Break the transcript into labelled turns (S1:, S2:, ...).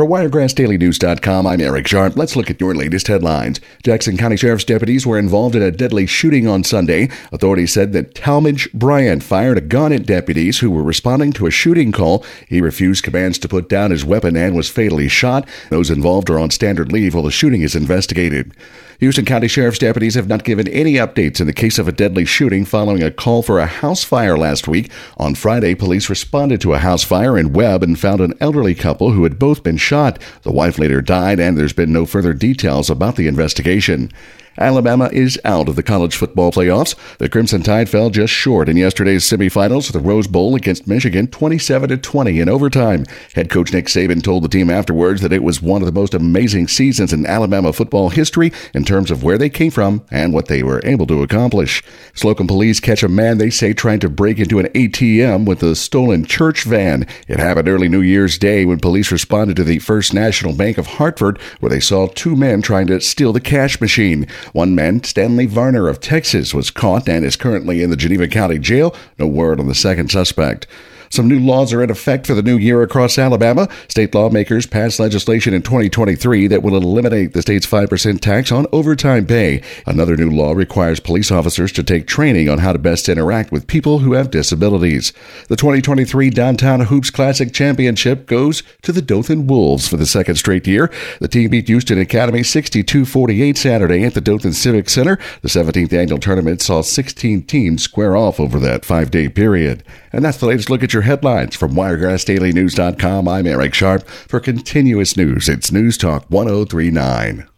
S1: For WiregrassDailyNews.com, I'm Eric Sharp. Let's look at your latest headlines. Jackson County Sheriff's deputies were involved in a deadly shooting on Sunday. Authorities said that Talmadge Bryant fired a gun at deputies who were responding to a shooting call. He refused commands to put down his weapon and was fatally shot. Those involved are on standard leave while the shooting is investigated. Houston County Sheriff's deputies have not given any updates in the case of a deadly shooting following a call for a house fire last week. On Friday, police responded to a house fire in Webb and found an elderly couple who had both been. The wife later died, and there's been no further details about the investigation. Alabama is out of the college football playoffs. The Crimson Tide fell just short in yesterday's semifinals of the Rose Bowl against Michigan, 27 to 20 in overtime. Head coach Nick Saban told the team afterwards that it was one of the most amazing seasons in Alabama football history in terms of where they came from and what they were able to accomplish. Slocomb police catch a man they say trying to break into an ATM with a stolen church van. It happened early New Year's Day when police responded to the First National Bank of Hartford, where they saw two men trying to steal the cash machine. One man, Stanley Varner of Texas, was caught and is currently in the Geneva County Jail. No word on the second suspect. Some new laws are in effect for the new year across Alabama. State lawmakers passed legislation in 2023 that will eliminate the state's 5% tax on overtime pay. Another new law requires police officers to take training on how to best interact with people who have disabilities. The 2023 Downtown Hoops Classic Championship goes to the Dothan Wolves for the second straight year. The team beat Houston Academy 62-48 Saturday at the Dothan Civic Center. The 17th annual tournament saw 16 teams square off over that five-day period. And that's the latest look at your your headlines from WiregrassDailyNews.com. I'm Eric Sharp. For continuous news, it's News Talk 1039.